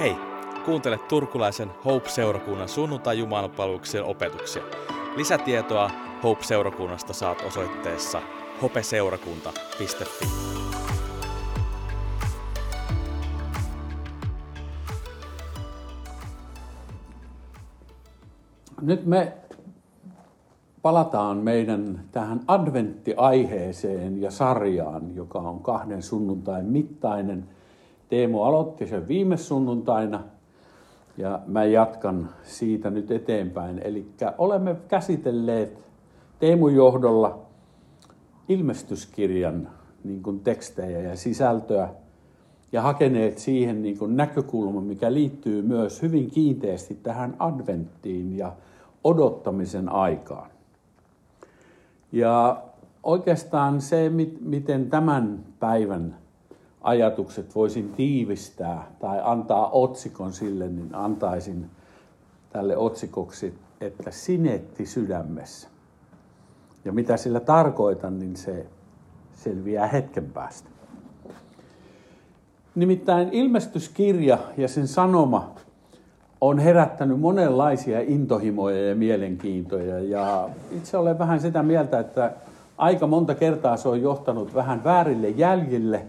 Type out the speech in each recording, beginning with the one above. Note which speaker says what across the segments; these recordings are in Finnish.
Speaker 1: Hei, kuuntele turkulaisen Hope-seurakunnan sunnuntai opetuksia. Lisätietoa Hope-seurakunnasta saat osoitteessa hopeseurakunta.fi.
Speaker 2: Nyt me palataan meidän tähän adventtiaiheeseen ja sarjaan, joka on kahden sunnuntain mittainen. Teemu aloitti sen viime sunnuntaina ja mä jatkan siitä nyt eteenpäin. Eli olemme käsitelleet Teemun johdolla ilmestyskirjan niin kuin tekstejä ja sisältöä ja hakeneet siihen niin kuin näkökulman, mikä liittyy myös hyvin kiinteästi tähän adventtiin ja odottamisen aikaan. Ja oikeastaan se, miten tämän päivän ajatukset voisin tiivistää tai antaa otsikon sille, niin antaisin tälle otsikoksi, että sinetti sydämessä. Ja mitä sillä tarkoitan, niin se selviää hetken päästä. Nimittäin ilmestyskirja ja sen sanoma on herättänyt monenlaisia intohimoja ja mielenkiintoja. Ja itse olen vähän sitä mieltä, että aika monta kertaa se on johtanut vähän väärille jäljille.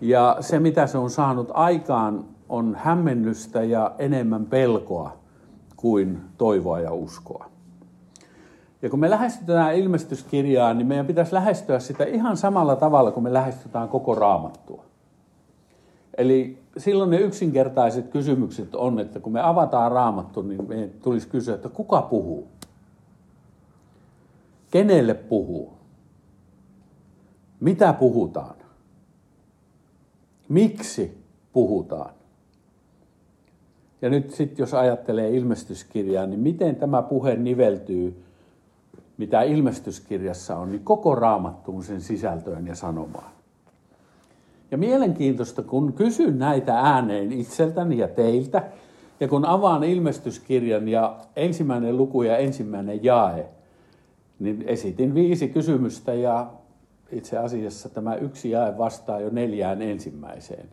Speaker 2: Ja se, mitä se on saanut aikaan, on hämmennystä ja enemmän pelkoa kuin toivoa ja uskoa. Ja kun me lähestytään ilmestyskirjaa, niin meidän pitäisi lähestyä sitä ihan samalla tavalla kuin me lähestytään koko raamattua. Eli silloin ne yksinkertaiset kysymykset on, että kun me avataan raamattu, niin me tulisi kysyä, että kuka puhuu? Kenelle puhuu? Mitä puhutaan? Miksi puhutaan? Ja nyt sitten jos ajattelee ilmestyskirjaa, niin miten tämä puhe niveltyy, mitä ilmestyskirjassa on, niin koko raamattuun sen sisältöön ja sanomaan. Ja mielenkiintoista, kun kysyn näitä ääneen itseltäni ja teiltä, ja kun avaan ilmestyskirjan ja ensimmäinen luku ja ensimmäinen jae, niin esitin viisi kysymystä ja itse asiassa tämä yksi jae vastaa jo neljään ensimmäiseen.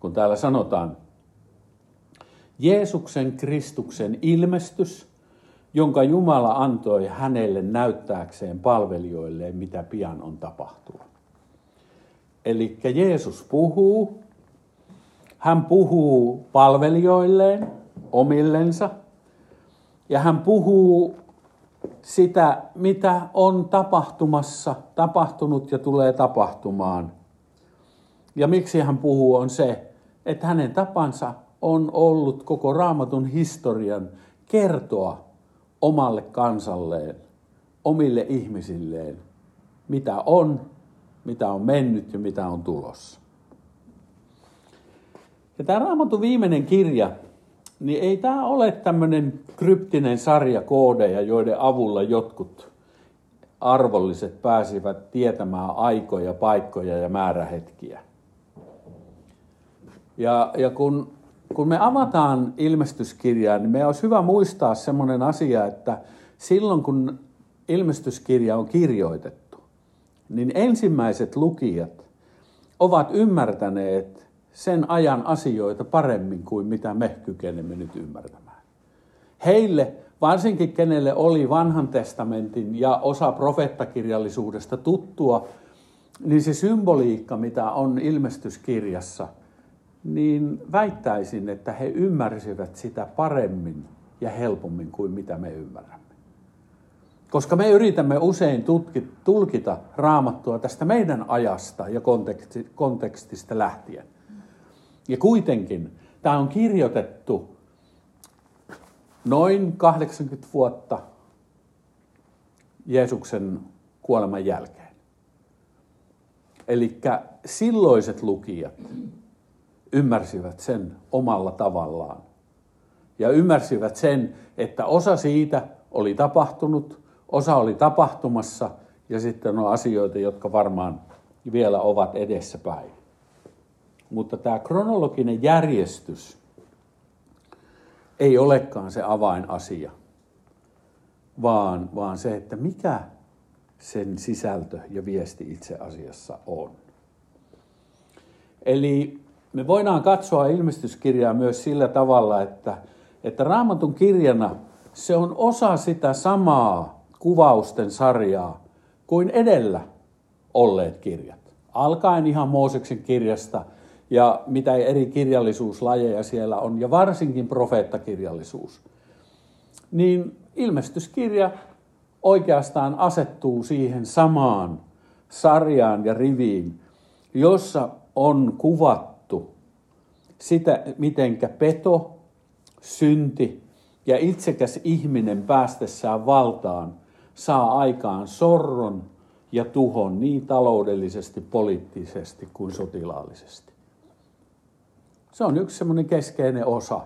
Speaker 2: Kun täällä sanotaan, Jeesuksen Kristuksen ilmestys, jonka Jumala antoi hänelle näyttääkseen palvelijoilleen, mitä pian on tapahtua. Eli Jeesus puhuu, hän puhuu palvelijoilleen, omillensa, ja hän puhuu sitä, mitä on tapahtumassa, tapahtunut ja tulee tapahtumaan. Ja miksi hän puhuu on se, että hänen tapansa on ollut koko raamatun historian kertoa omalle kansalleen, omille ihmisilleen, mitä on mitä on mennyt ja mitä on tulossa. Ja tämä Raamatun viimeinen kirja, niin ei tämä ole tämmöinen kryptinen sarja koodeja, joiden avulla jotkut arvolliset pääsivät tietämään aikoja, paikkoja ja määrähetkiä. Ja, ja kun, kun me avataan ilmestyskirjaa, niin meidän olisi hyvä muistaa semmoinen asia, että silloin kun ilmestyskirja on kirjoitettu, niin ensimmäiset lukijat ovat ymmärtäneet sen ajan asioita paremmin kuin mitä me kykenemme nyt ymmärtämään. Heille, varsinkin kenelle oli vanhan testamentin ja osa profeettakirjallisuudesta tuttua, niin se symboliikka, mitä on ilmestyskirjassa, niin väittäisin, että he ymmärsivät sitä paremmin ja helpommin kuin mitä me ymmärrämme. Koska me yritämme usein tutki, tulkita raamattua tästä meidän ajasta ja konteksti, kontekstista lähtien. Ja kuitenkin tämä on kirjoitettu noin 80 vuotta Jeesuksen kuoleman jälkeen. Eli silloiset lukijat ymmärsivät sen omalla tavallaan. Ja ymmärsivät sen, että osa siitä oli tapahtunut, Osa oli tapahtumassa ja sitten on asioita, jotka varmaan vielä ovat edessäpäin. Mutta tämä kronologinen järjestys ei olekaan se avainasia, vaan, vaan se, että mikä sen sisältö ja viesti itse asiassa on. Eli me voidaan katsoa ilmestyskirjaa myös sillä tavalla, että, että raamatun kirjana se on osa sitä samaa kuvausten sarjaa kuin edellä olleet kirjat. Alkaen ihan Mooseksen kirjasta ja mitä eri kirjallisuuslajeja siellä on, ja varsinkin profeettakirjallisuus. Niin ilmestyskirja oikeastaan asettuu siihen samaan sarjaan ja riviin, jossa on kuvattu sitä, mitenkä peto, synti ja itsekäs ihminen päästessään valtaan saa aikaan sorron ja tuhon niin taloudellisesti, poliittisesti kuin sotilaallisesti. Se on yksi semmoinen keskeinen osa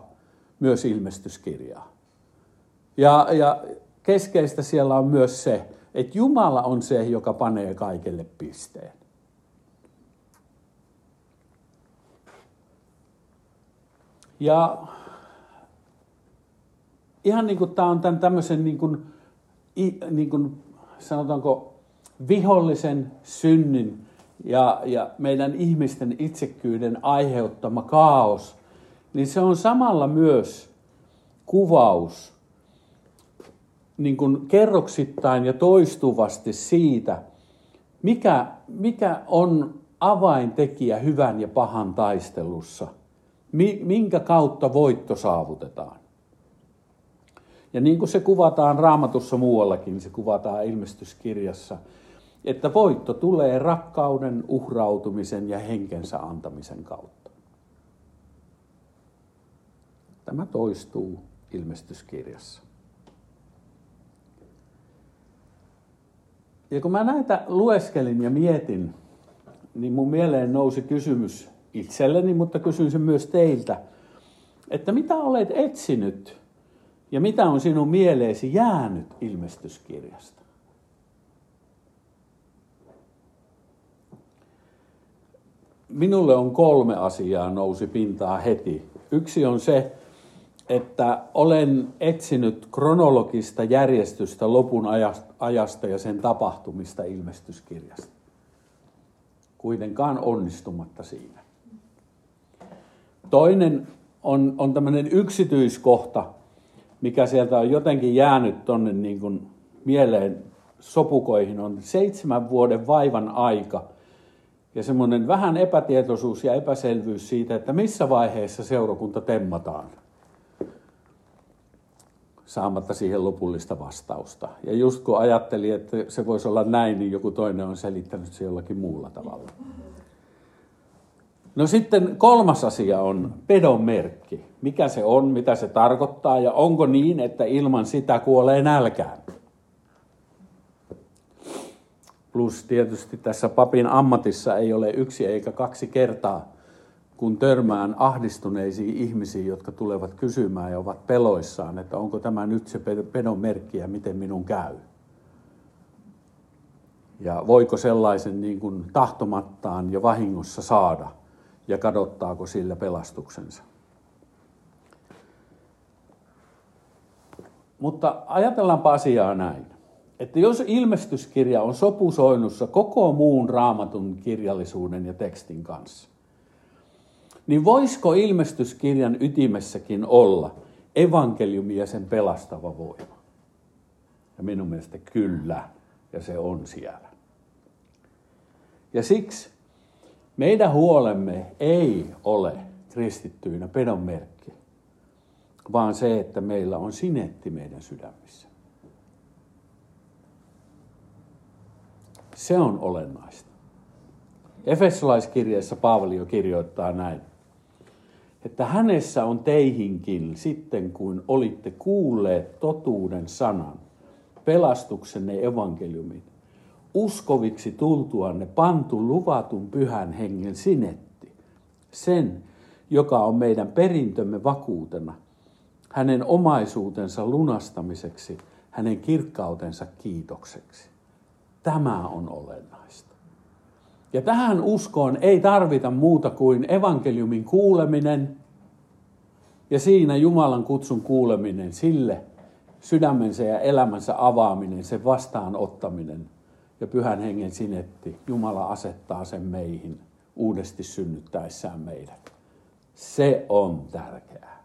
Speaker 2: myös ilmestyskirjaa. Ja, ja keskeistä siellä on myös se, että Jumala on se, joka panee kaikelle pisteen. Ja ihan niin kuin tämä on tämän tämmöisen niin kuin, niin kuin sanotaanko vihollisen synnin ja, ja meidän ihmisten itsekyyden aiheuttama kaos, niin se on samalla myös kuvaus niin kuin kerroksittain ja toistuvasti siitä, mikä, mikä on avaintekijä hyvän ja pahan taistelussa, minkä kautta voitto saavutetaan. Ja niin kuin se kuvataan raamatussa muuallakin, se kuvataan ilmestyskirjassa, että voitto tulee rakkauden, uhrautumisen ja henkensä antamisen kautta. Tämä toistuu ilmestyskirjassa. Ja kun mä näitä lueskelin ja mietin, niin mun mieleen nousi kysymys itselleni, mutta kysyn sen myös teiltä, että mitä olet etsinyt ja mitä on sinun mieleesi jäänyt ilmestyskirjasta? Minulle on kolme asiaa nousi pintaa heti. Yksi on se, että olen etsinyt kronologista järjestystä lopun ajasta ja sen tapahtumista ilmestyskirjasta. Kuitenkaan onnistumatta siinä. Toinen on, on tämmöinen yksityiskohta, mikä sieltä on jotenkin jäänyt tuonne niin mieleen sopukoihin, on seitsemän vuoden vaivan aika ja semmoinen vähän epätietoisuus ja epäselvyys siitä, että missä vaiheessa seurakunta temmataan saamatta siihen lopullista vastausta. Ja just kun ajattelin, että se voisi olla näin, niin joku toinen on selittänyt se jollakin muulla tavalla. No sitten kolmas asia on pedon merkki. Mikä se on, mitä se tarkoittaa ja onko niin, että ilman sitä kuolee nälkään? Plus tietysti tässä papin ammatissa ei ole yksi eikä kaksi kertaa kun törmään ahdistuneisiin ihmisiin, jotka tulevat kysymään ja ovat peloissaan, että onko tämä nyt se pedon merkki ja miten minun käy. Ja voiko sellaisen niin kuin tahtomattaan ja vahingossa saada ja kadottaako sillä pelastuksensa. Mutta ajatellaanpa asiaa näin, että jos ilmestyskirja on sopusoinnussa koko muun raamatun kirjallisuuden ja tekstin kanssa, niin voisiko ilmestyskirjan ytimessäkin olla evankeliumi ja sen pelastava voima? Ja minun mielestä kyllä, ja se on siellä. Ja siksi meidän huolemme ei ole kristittyinä pedon merkki, vaan se, että meillä on sinetti meidän sydämissä. Se on olennaista. Efesolaiskirjeessä Paavali jo kirjoittaa näin että hänessä on teihinkin sitten, kun olitte kuulleet totuuden sanan, pelastuksenne evankeliumin, uskoviksi tultuanne pantu luvatun pyhän hengen sinetti, sen, joka on meidän perintömme vakuutena, hänen omaisuutensa lunastamiseksi, hänen kirkkautensa kiitokseksi. Tämä on olennaista. Ja tähän uskoon ei tarvita muuta kuin evankeliumin kuuleminen ja siinä Jumalan kutsun kuuleminen sille, sydämensä ja elämänsä avaaminen, sen vastaanottaminen ja pyhän hengen sinetti. Jumala asettaa sen meihin uudesti synnyttäessään meidät. Se on tärkeää.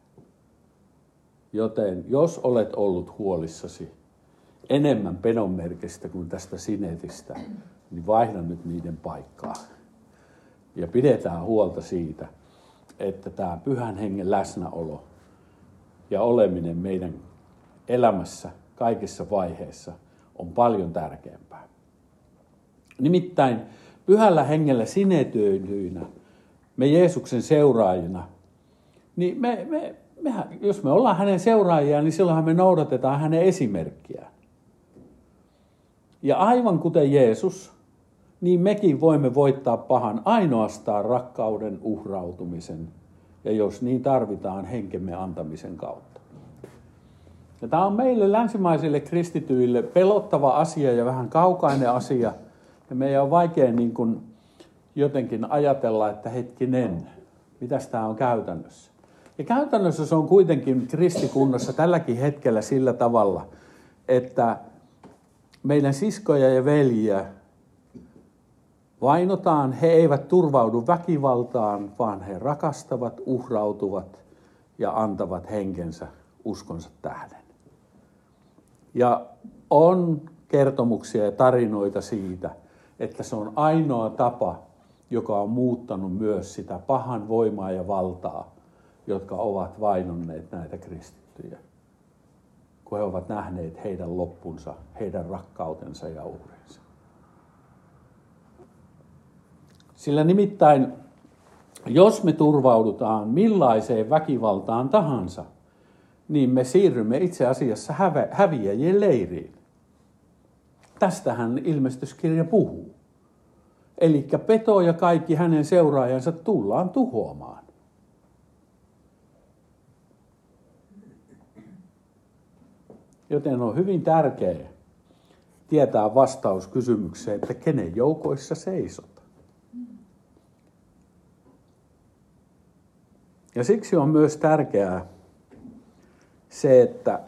Speaker 2: Joten jos olet ollut huolissasi enemmän penonmerkistä kuin tästä sinetistä, niin vaihda nyt niiden paikkaa. Ja pidetään huolta siitä, että tämä pyhän hengen läsnäolo ja oleminen meidän elämässä kaikissa vaiheissa on paljon tärkeämpää. Nimittäin pyhällä hengellä sinetöidyinä, me Jeesuksen seuraajina, niin me, me, mehän, jos me ollaan hänen seuraajia, niin silloinhan me noudatetaan hänen esimerkkiään. Ja aivan kuten Jeesus, niin mekin voimme voittaa pahan ainoastaan rakkauden uhrautumisen ja jos niin tarvitaan henkemme antamisen kautta. Ja tämä on meille länsimaisille kristityille pelottava asia ja vähän kaukainen asia. Ja meidän on vaikea niin kuin jotenkin ajatella, että hetkinen, mitä tämä on käytännössä. Ja käytännössä se on kuitenkin kristikunnassa tälläkin hetkellä sillä tavalla, että meidän siskoja ja veljiä vainotaan, he eivät turvaudu väkivaltaan, vaan he rakastavat, uhrautuvat ja antavat henkensä uskonsa tähden. Ja on kertomuksia ja tarinoita siitä, että se on ainoa tapa, joka on muuttanut myös sitä pahan voimaa ja valtaa, jotka ovat vainonneet näitä kristittyjä, kun he ovat nähneet heidän loppunsa, heidän rakkautensa ja uhrinsa. Sillä nimittäin, jos me turvaudutaan millaiseen väkivaltaan tahansa, niin me siirrymme itse asiassa hävä, häviäjien leiriin. Tästähän ilmestyskirja puhuu. Eli Peto ja kaikki hänen seuraajansa tullaan tuhoamaan. Joten on hyvin tärkeää tietää vastaus kysymykseen, että kenen joukoissa seisot. Ja siksi on myös tärkeää se, että,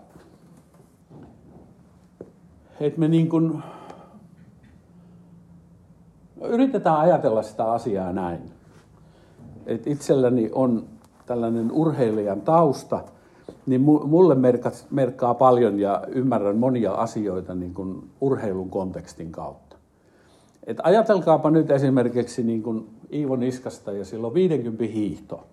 Speaker 2: että me niin kuin yritetään ajatella sitä asiaa näin. Et itselläni on tällainen urheilijan tausta, niin mulle merkkaa paljon ja ymmärrän monia asioita niin kuin urheilun kontekstin kautta. Et ajatelkaapa nyt esimerkiksi niin kuin Iivo Niskasta ja silloin 50 hiihto.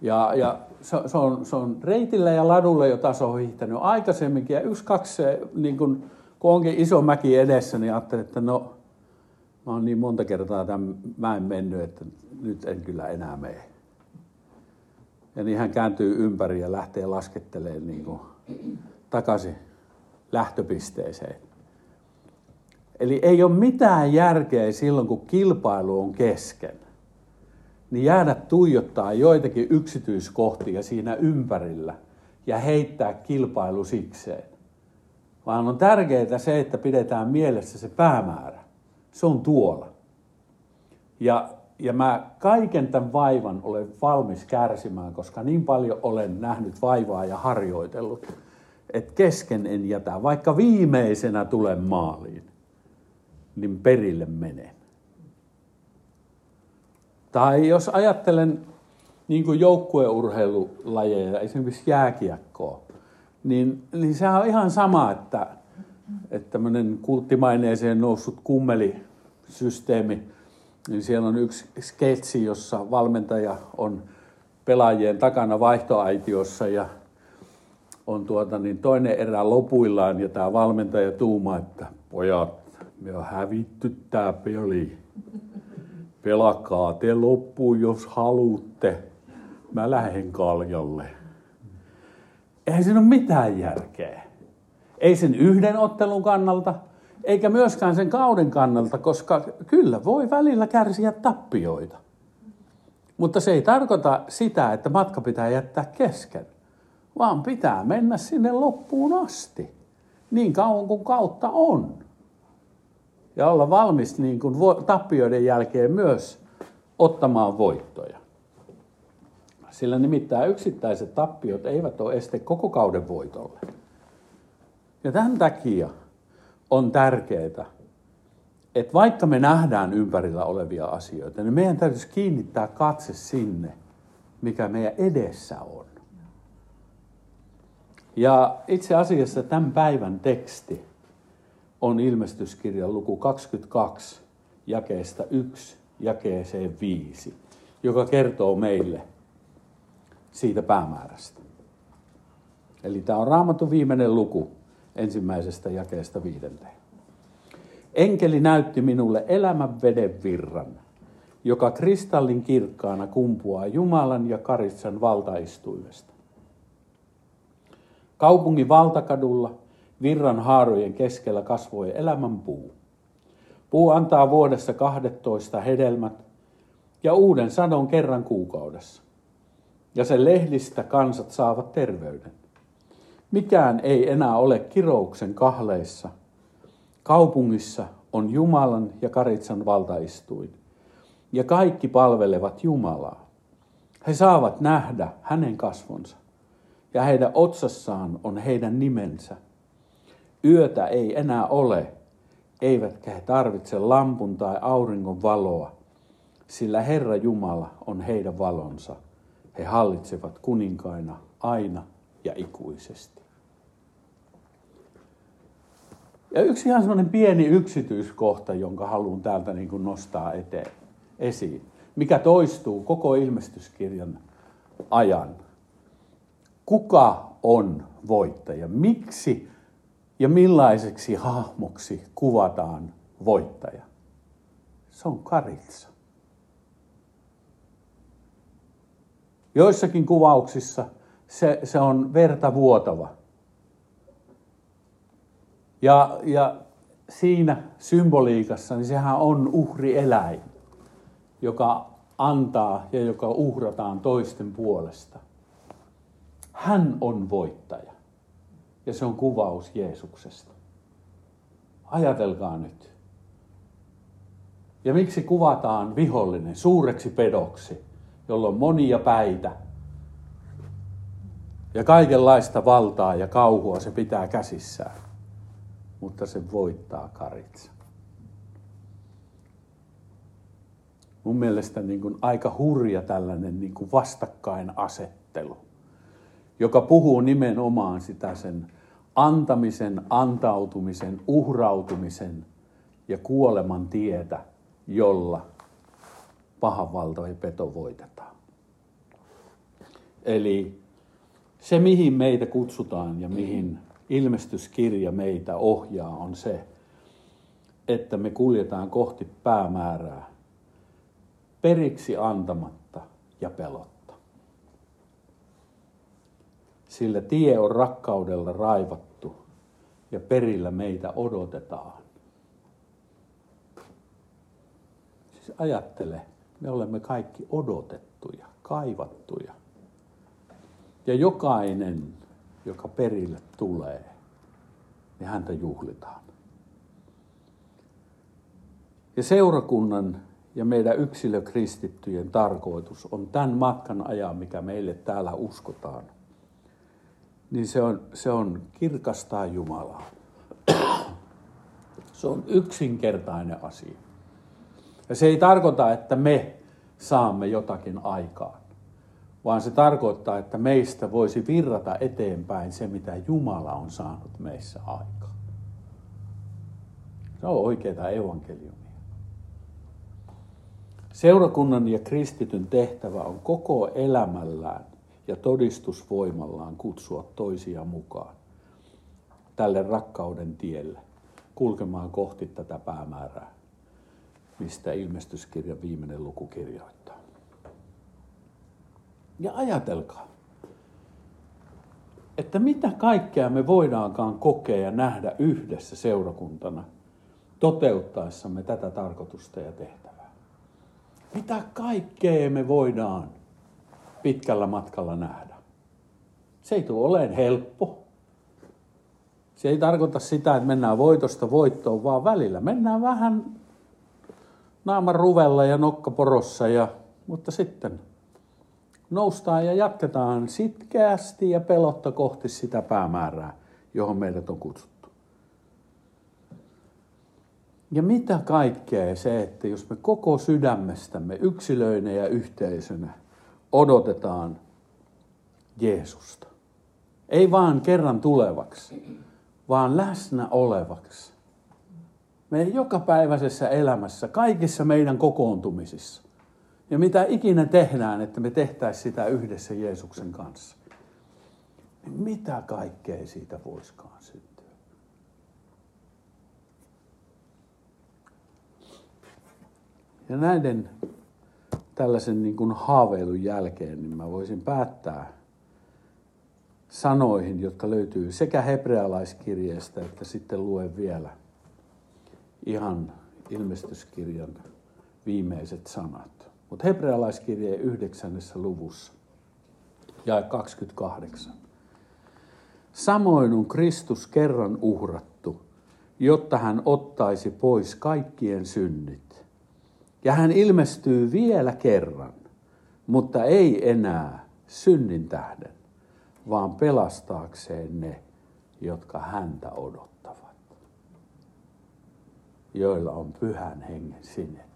Speaker 2: Ja, ja se, se, on, se on reitillä ja ladulla, jota se on hiihtänyt aikaisemminkin. Ja yksi, kaksi, niin kun, kun onkin iso mäki edessä, niin ajattelin, että no, mä oon niin monta kertaa tämän mäen mennyt, että nyt en kyllä enää mene. Ja niin hän kääntyy ympäri ja lähtee laskettelemaan niin kuin takaisin lähtöpisteeseen. Eli ei ole mitään järkeä silloin, kun kilpailu on kesken niin jäädä tuijottaa joitakin yksityiskohtia siinä ympärillä ja heittää kilpailu sikseen. Vaan on tärkeää se, että pidetään mielessä se päämäärä. Se on tuolla. Ja, ja mä kaiken tämän vaivan olen valmis kärsimään, koska niin paljon olen nähnyt vaivaa ja harjoitellut, että kesken en jätä. Vaikka viimeisenä tulen maaliin, niin perille menen. Tai jos ajattelen niin kuin joukkueurheilulajeja, esimerkiksi jääkiekkoa, niin, niin sehän on ihan sama, että, että tämmöinen kulttimaineeseen noussut kummelisysteemi, niin siellä on yksi sketsi, jossa valmentaja on pelaajien takana vaihtoaitiossa ja on tuota, niin toinen erä lopuillaan ja tämä valmentaja tuumaa, että pojat, me on hävitty tämä peli pelakaa te loppuun, jos haluatte. Mä lähden kaljalle. Eihän siinä ole mitään järkeä. Ei sen yhden ottelun kannalta, eikä myöskään sen kauden kannalta, koska kyllä voi välillä kärsiä tappioita. Mutta se ei tarkoita sitä, että matka pitää jättää kesken, vaan pitää mennä sinne loppuun asti, niin kauan kuin kautta on ja olla valmis niin kuin tappioiden jälkeen myös ottamaan voittoja. Sillä nimittäin yksittäiset tappiot eivät ole este koko kauden voitolle. Ja tämän takia on tärkeää, että vaikka me nähdään ympärillä olevia asioita, niin meidän täytyisi kiinnittää katse sinne, mikä meidän edessä on. Ja itse asiassa tämän päivän teksti on ilmestyskirjan luku 22, jakeesta 1 jakeeseen 5, joka kertoo meille siitä päämäärästä. Eli tämä on raamatun viimeinen luku ensimmäisestä jakeesta viidenteen. Enkeli näytti minulle elämän veden virran, joka kristallin kirkkaana kumpuaa Jumalan ja Karitsan valtaistuimesta. Kaupungin valtakadulla virran haarojen keskellä kasvoi elämän puu. Puu antaa vuodessa 12 hedelmät ja uuden sadon kerran kuukaudessa. Ja sen lehdistä kansat saavat terveyden. Mikään ei enää ole kirouksen kahleissa. Kaupungissa on Jumalan ja Karitsan valtaistuin. Ja kaikki palvelevat Jumalaa. He saavat nähdä hänen kasvonsa. Ja heidän otsassaan on heidän nimensä. Yötä ei enää ole, eivätkä he tarvitse lampun tai auringon valoa, sillä Herra Jumala on heidän valonsa. He hallitsevat kuninkaina aina ja ikuisesti. Ja yksi ihan semmoinen pieni yksityiskohta, jonka haluan täältä niin kuin nostaa eteen, esiin, mikä toistuu koko ilmestyskirjan ajan. Kuka on voittaja? Miksi ja millaiseksi hahmoksi kuvataan voittaja? Se on karitsa. Joissakin kuvauksissa se, se on verta vuotava. Ja, ja siinä symboliikassa, niin sehän on uhrieläin, joka antaa ja joka uhrataan toisten puolesta. Hän on voittaja. Ja se on kuvaus Jeesuksesta. Ajatelkaa nyt. Ja miksi kuvataan vihollinen suureksi pedoksi, jolla on monia päitä ja kaikenlaista valtaa ja kauhua se pitää käsissään, mutta se voittaa karitsa. Mun mielestä niin kuin aika hurja tällainen niin kuin vastakkainasettelu, joka puhuu nimenomaan sitä sen antamisen, antautumisen, uhrautumisen ja kuoleman tietä, jolla pahan valta ja peto voitetaan. Eli se, mihin meitä kutsutaan ja mihin ilmestyskirja meitä ohjaa, on se, että me kuljetaan kohti päämäärää periksi antamatta ja pelotta. Sillä tie on rakkaudella raivattu ja perillä meitä odotetaan. Siis ajattele, me olemme kaikki odotettuja, kaivattuja. Ja jokainen, joka perille tulee, niin häntä juhlitaan. Ja seurakunnan ja meidän yksilökristittyjen tarkoitus on tämän matkan ajan, mikä meille täällä uskotaan, niin se on, se on kirkastaa Jumalaa. Se on yksinkertainen asia. Ja se ei tarkoita, että me saamme jotakin aikaan, vaan se tarkoittaa, että meistä voisi virrata eteenpäin se, mitä Jumala on saanut meissä aikaan. Se on oikeaa evankeliumia. Seurakunnan ja kristityn tehtävä on koko elämällään ja todistusvoimallaan kutsua toisia mukaan tälle rakkauden tielle, kulkemaan kohti tätä päämäärää mistä ilmestyskirjan viimeinen luku kirjoittaa. Ja ajatelkaa, että mitä kaikkea me voidaankaan kokea ja nähdä yhdessä seurakuntana toteuttaessamme tätä tarkoitusta ja tehtävää. Mitä kaikkea me voidaan pitkällä matkalla nähdä. Se ei tule olemaan helppo. Se ei tarkoita sitä, että mennään voitosta voittoon, vaan välillä mennään vähän naaman ruvella ja nokkaporossa, ja, mutta sitten noustaan ja jatketaan sitkeästi ja pelotta kohti sitä päämäärää, johon meidät on kutsuttu. Ja mitä kaikkea se, että jos me koko sydämestämme yksilöinä ja yhteisönä odotetaan Jeesusta. Ei vaan kerran tulevaksi, vaan läsnä olevaksi. Meidän jokapäiväisessä elämässä, kaikissa meidän kokoontumisissa. Ja mitä ikinä tehdään, että me tehtäisiin sitä yhdessä Jeesuksen kanssa. Niin mitä kaikkea siitä voiskaan syntyä? Ja näiden tällaisen niin kuin haaveilun jälkeen, niin mä voisin päättää sanoihin, jotka löytyy sekä hebrealaiskirjeestä että sitten luen vielä ihan ilmestyskirjan viimeiset sanat. Mutta hebrealaiskirje 9. luvussa ja 28. Samoin on Kristus kerran uhrattu, jotta hän ottaisi pois kaikkien synnit. Ja hän ilmestyy vielä kerran, mutta ei enää synnin tähden, vaan pelastaakseen ne, jotka häntä odottavat, joilla on pyhän hengen sinetti,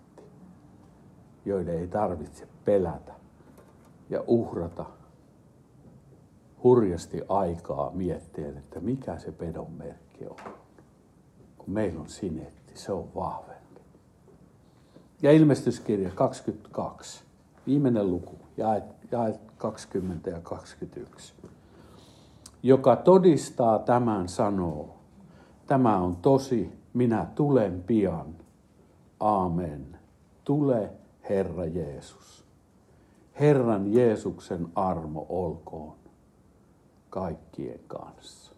Speaker 2: joiden ei tarvitse pelätä ja uhrata hurjasti aikaa miettien, että mikä se pedon merkki on. Kun meillä on sinetti, se on vahvempi. Ja ilmestyskirja 22, viimeinen luku, jae, jae 20 ja 21. Joka todistaa tämän sanoo, tämä on tosi, minä tulen pian. Aamen. Tule, Herra Jeesus. Herran Jeesuksen armo olkoon kaikkien kanssa.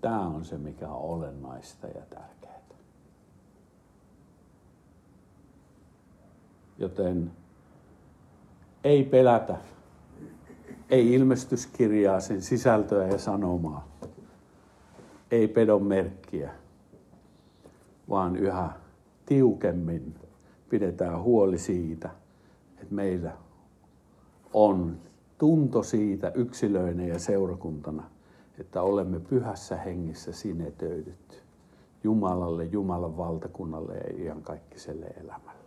Speaker 2: Tämä on se, mikä on olennaista ja tärkeää. Joten ei pelätä, ei ilmestyskirjaa, sen sisältöä ja sanomaa, ei pedon merkkiä, vaan yhä tiukemmin pidetään huoli siitä, että meillä on tunto siitä yksilöinä ja seurakuntana, että olemme pyhässä hengissä sinetöidyt Jumalalle, Jumalan valtakunnalle ja iankaikkiselle elämälle.